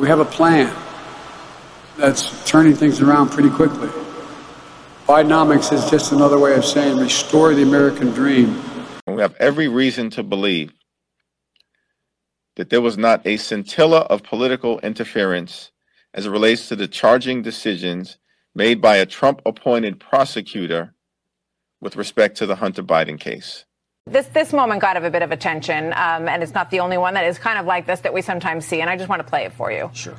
We have a plan that's turning things around pretty quickly. Bidenomics is just another way of saying restore the American dream. We have every reason to believe that there was not a scintilla of political interference as it relates to the charging decisions made by a Trump appointed prosecutor with respect to the Hunter Biden case. This this moment got a bit of attention, um, and it's not the only one that is kind of like this that we sometimes see. And I just want to play it for you. Sure.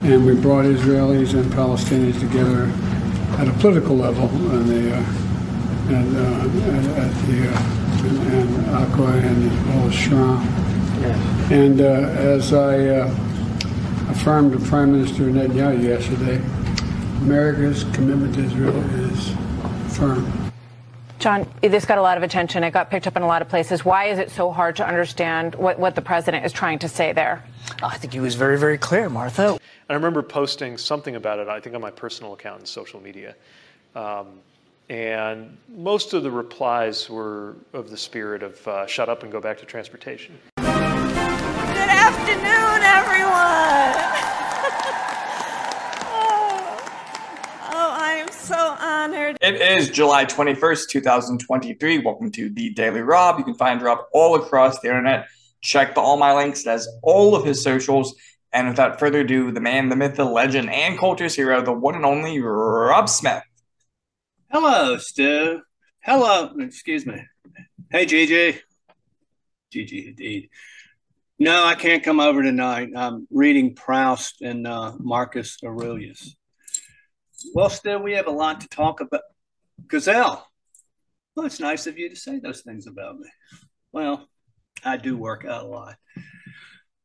And we brought Israelis and Palestinians together at a political level, and the uh, and uh, at the uh, and, and Aqua and the Shram. Yes. And uh, as I uh, affirmed to Prime Minister Netanyahu yesterday, America's commitment to Israel is firm. John, this got a lot of attention. It got picked up in a lot of places. Why is it so hard to understand what, what the president is trying to say there? I think he was very, very clear, Martha. And I remember posting something about it, I think on my personal account in social media. Um, and most of the replies were of the spirit of uh, shut up and go back to transportation. Good afternoon, everyone. So. It is July 21st, 2023. Welcome to the Daily Rob. You can find Rob all across the internet. Check the, all my links. That's all of his socials. And without further ado, the man, the myth, the legend, and culture's hero, the one and only Rob Smith. Hello, Stu. Hello. Excuse me. Hey, Gigi. Gigi, indeed. No, I can't come over tonight. I'm reading Proust and uh, Marcus Aurelius. Well, still, we have a lot to talk about. Gazelle. Well, it's nice of you to say those things about me. Well, I do work out a lot.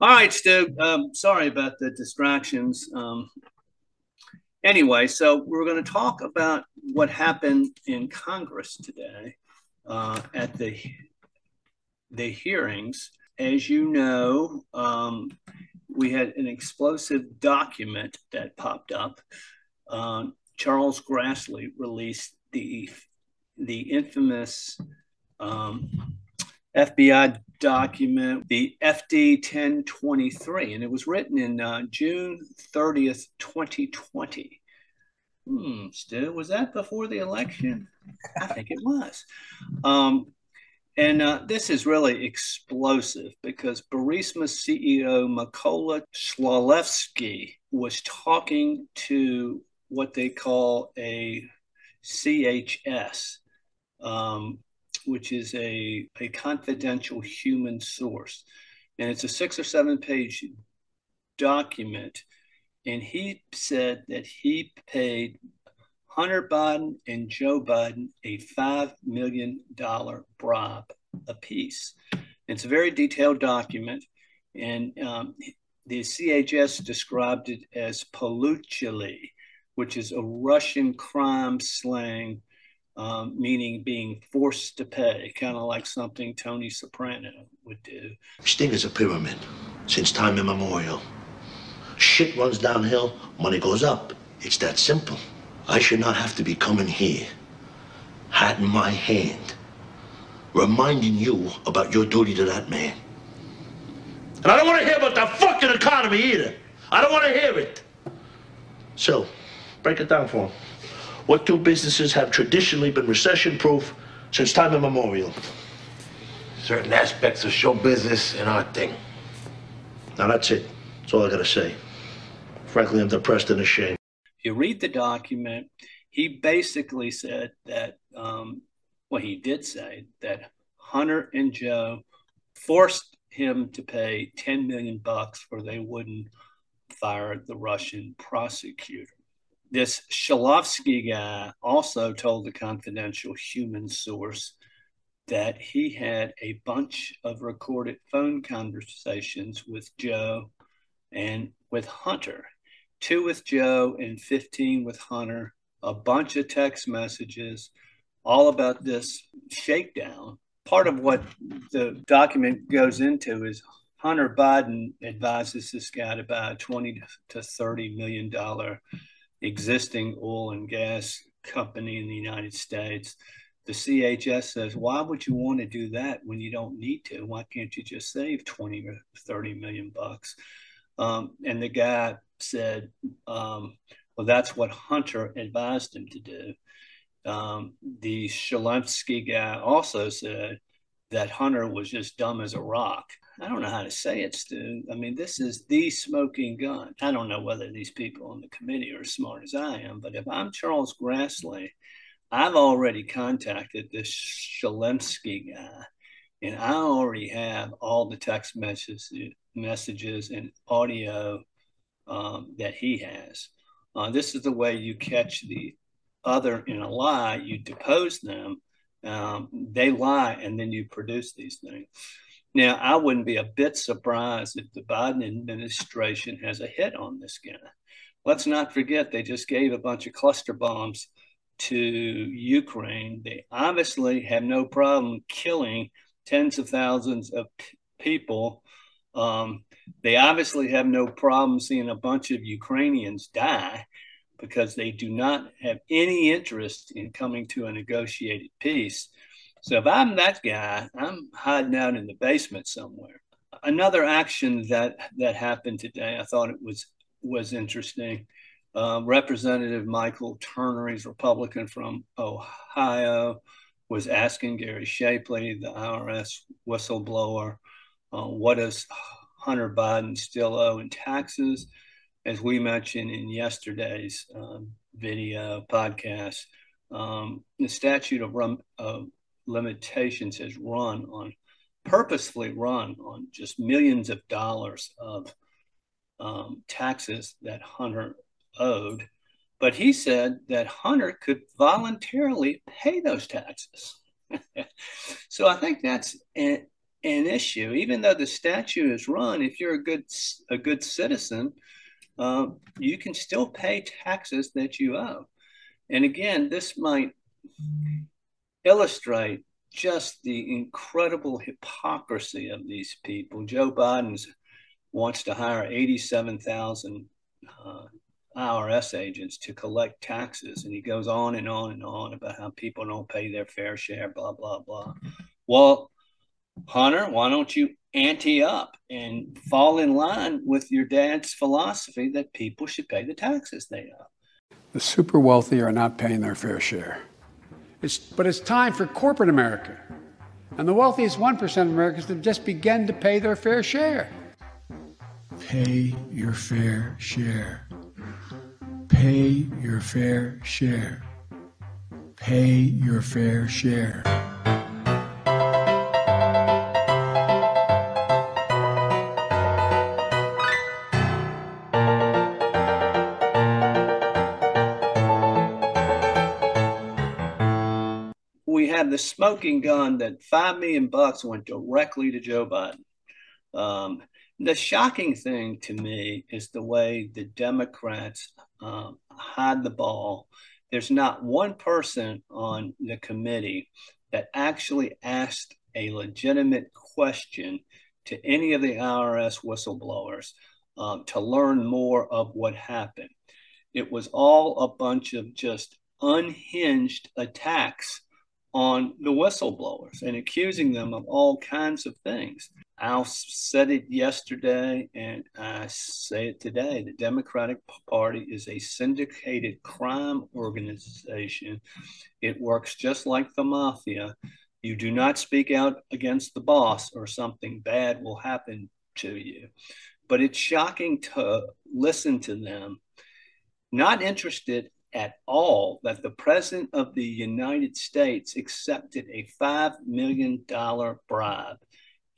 All right, Stu. Um, sorry about the distractions. Um, anyway, so we're going to talk about what happened in Congress today uh, at the the hearings. As you know, um, we had an explosive document that popped up uh, Charles Grassley released the the infamous um, FBI document, the FD 1023, and it was written in uh, June 30th, 2020. Hmm, Stu, was that before the election? I think it was. Um, and uh, this is really explosive because Burisma CEO Mykola Zlochevsky was talking to what they call a CHS, um, which is a, a confidential human source. And it's a six or seven page document. And he said that he paid Hunter Biden and Joe Biden a $5 million bribe apiece. It's a very detailed document. And um, the CHS described it as poluchili, which is a Russian crime slang, um, meaning being forced to pay, kind of like something Tony Soprano would do. Sting is a pyramid since time immemorial. Shit runs downhill, money goes up. It's that simple. I should not have to be coming here, hat in my hand, reminding you about your duty to that man. And I don't want to hear about the fucking economy either. I don't want to hear it. So, Break it down for him. What two businesses have traditionally been recession proof since time immemorial? Certain aspects of show business and our thing. Now that's it. That's all I gotta say. Frankly, I'm depressed and ashamed. If you read the document, he basically said that, um, well, he did say that Hunter and Joe forced him to pay 10 million bucks or they wouldn't fire the Russian prosecutor. This Shalovsky guy also told the confidential human source that he had a bunch of recorded phone conversations with Joe and with Hunter, two with Joe and 15 with Hunter, a bunch of text messages, all about this shakedown. Part of what the document goes into is Hunter Biden advises this guy to buy a 20 to 30 million dollar existing oil and gas company in the United States. The CHS says, why would you want to do that when you don't need to? Why can't you just save 20 or 30 million bucks? Um, and the guy said, um, well, that's what Hunter advised him to do. Um, the Zelensky guy also said that Hunter was just dumb as a rock. I don't know how to say it, Stu. I mean, this is the smoking gun. I don't know whether these people on the committee are as smart as I am, but if I'm Charles Grassley, I've already contacted this Zelensky guy, and I already have all the text messages, messages and audio um, that he has. Uh, this is the way you catch the other in a lie. You depose them, um, they lie, and then you produce these things. Now, I wouldn't be a bit surprised if the Biden administration has a hit on this guy. Let's not forget they just gave a bunch of cluster bombs to Ukraine. They obviously have no problem killing tens of thousands of p- people. Um, they obviously have no problem seeing a bunch of Ukrainians die because they do not have any interest in coming to a negotiated peace. So if I'm that guy, I'm hiding out in the basement somewhere. Another action that that happened today, I thought it was was interesting. Uh, Representative Michael Turner, he's Republican from Ohio, was asking Gary Shapley, the IRS whistleblower, uh, what does Hunter Biden still owe in taxes? As we mentioned in yesterday's um, video podcast, um, the statute of, rum, of limitations has run on purposefully run on just millions of dollars of um, taxes that Hunter owed. But he said that Hunter could voluntarily pay those taxes. so I think that's an, an, issue. Even though the statute is run, if you're a good a good citizen, uh, you can still pay taxes that you owe. And again, this might illustrate just the incredible hypocrisy of these people. Joe Biden wants to hire 87,000 uh, IRS agents to collect taxes. And he goes on and on and on about how people don't pay their fair share, blah, blah, blah. Well, Hunter, why don't you ante up and fall in line with your dad's philosophy that people should pay the taxes they owe? The super wealthy are not paying their fair share. It's, but it's time for corporate America and the wealthiest 1% of Americans to just begin to pay their fair share. Pay your fair share. Pay your fair share. Pay your fair share. Smoking gun that five million bucks went directly to Joe Biden. Um, the shocking thing to me is the way the Democrats um, hide the ball. There's not one person on the committee that actually asked a legitimate question to any of the IRS whistleblowers um, to learn more of what happened. It was all a bunch of just unhinged attacks on the whistleblowers and accusing them of all kinds of things. Al said it yesterday, and I say it today. The Democratic Party is a syndicated crime organization. It works just like the mafia. You do not speak out against the boss, or something bad will happen to you. But it's shocking to listen to them, not interested at all that the President of the United States accepted a $5 million bribe.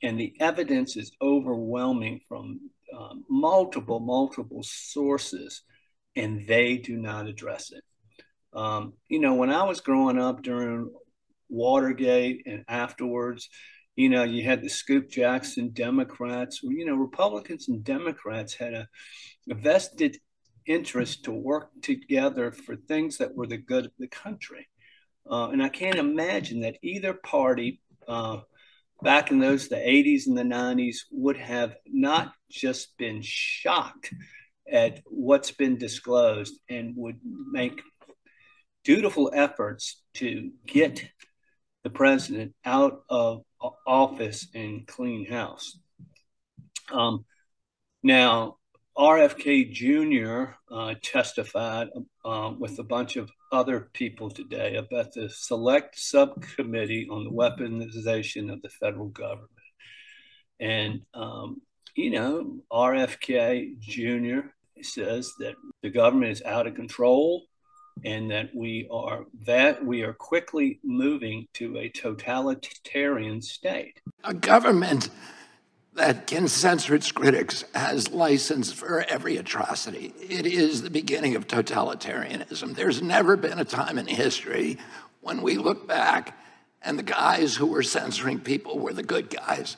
And the evidence is overwhelming from um, multiple, multiple sources, and they do not address it. Um, you know, when I was growing up during Watergate and afterwards, you know, you had the Scoop Jackson Democrats. You know, Republicans and Democrats had a, a vested interest to work together for things that were the good of the country. Uh, and I can't imagine that either party uh, back in those, the 80s and the 90s, would have not just been shocked at what's been disclosed and would make dutiful efforts to get the president out of office and clean house. Um, now, RFK Jr. Uh, testified uh, with a bunch of other people today about the select subcommittee on the weaponization of the federal government. And, um, you know, RFK Jr. says that the government is out of control and that we are that we are quickly moving to a totalitarian state. A government that can censor its critics has license for every atrocity. It is the beginning of totalitarianism. There's never been a time in history when we look back and the guys who were censoring people were the good guys.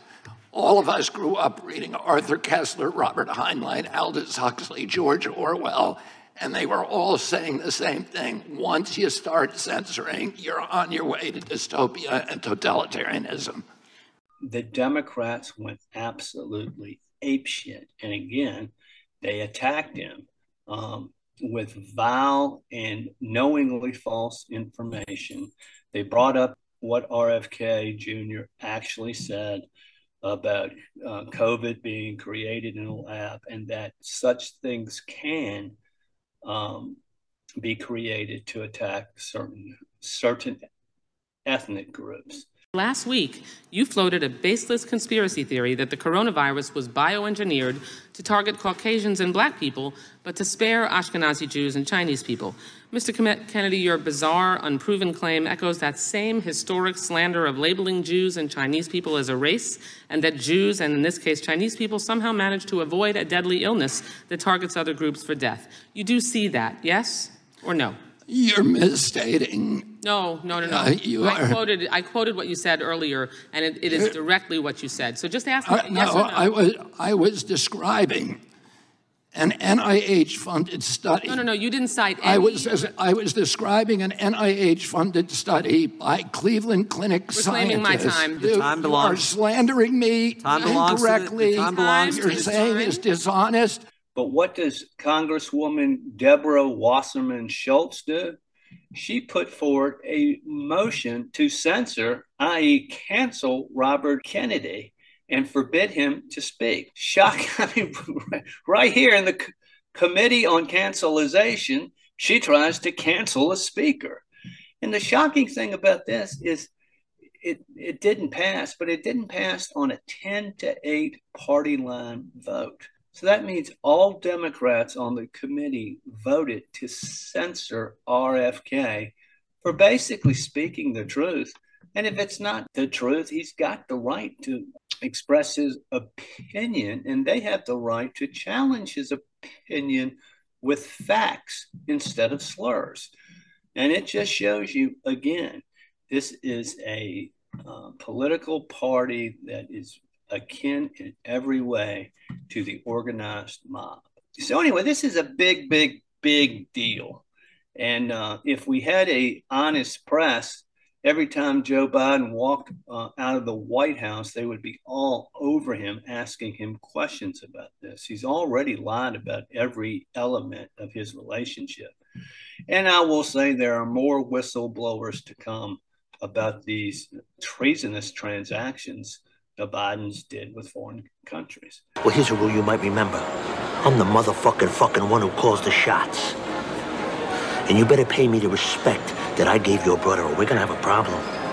All of us grew up reading Arthur Koestler, Robert Heinlein, Aldous Huxley, George Orwell, and they were all saying the same thing. Once you start censoring, you're on your way to dystopia and totalitarianism the Democrats went absolutely apeshit. And again, they attacked him um, with vile and knowingly false information. They brought up what RFK Jr. actually said about uh, COVID being created in a lab and that such things can um, be created to attack certain certain ethnic groups. Last week, you floated a baseless conspiracy theory that the coronavirus was bioengineered to target Caucasians and black people, but to spare Ashkenazi Jews and Chinese people. Mr. Kennedy, your bizarre, unproven claim echoes that same historic slander of labeling Jews and Chinese people as a race, and that Jews, and in this case Chinese people, somehow managed to avoid a deadly illness that targets other groups for death. You do see that, yes or no? You're misstating. No, no, no, no. Uh, you I are. quoted I quoted what you said earlier, and it, it is directly what you said. So just ask me Uh, yes no, or no. I was I was describing an NIH-funded study. no, no, no. You didn't cite any. I was I was describing an NIH-funded study by Cleveland Clinic Reclaiming my scientists. time. You, time you belongs- are slandering me Time belongs to the- the time belongs You're to saying is dishonest. But what does Congresswoman Deborah Wasserman Schultz do? She put forward a motion to censor, i.e., cancel Robert Kennedy and forbid him to speak. Shock! I mean, right here in the C- Committee on Cancelization, she tries to cancel a speaker. And the shocking thing about this is it, it didn't pass, but it didn't pass on a 10 to 8 party line vote. So that means all Democrats on the committee voted to censor RFK for basically speaking the truth. And if it's not the truth, he's got the right to express his opinion, and they have the right to challenge his opinion with facts instead of slurs. And it just shows you again, this is a uh, political party that is akin in every way to the organized mob. So anyway, this is a big, big, big deal. And uh, if we had a honest press, every time Joe Biden walked uh, out of the White House, they would be all over him, asking him questions about this. He's already lied about every element of his relationship. And I will say there are more whistleblowers to come about these treasonous transactions the Bidens did with foreign countries. Well, here's a rule you might remember. I'm the motherfucking fucking one who calls the shots. And you better pay me the respect that I gave your brother, or we're gonna have a problem.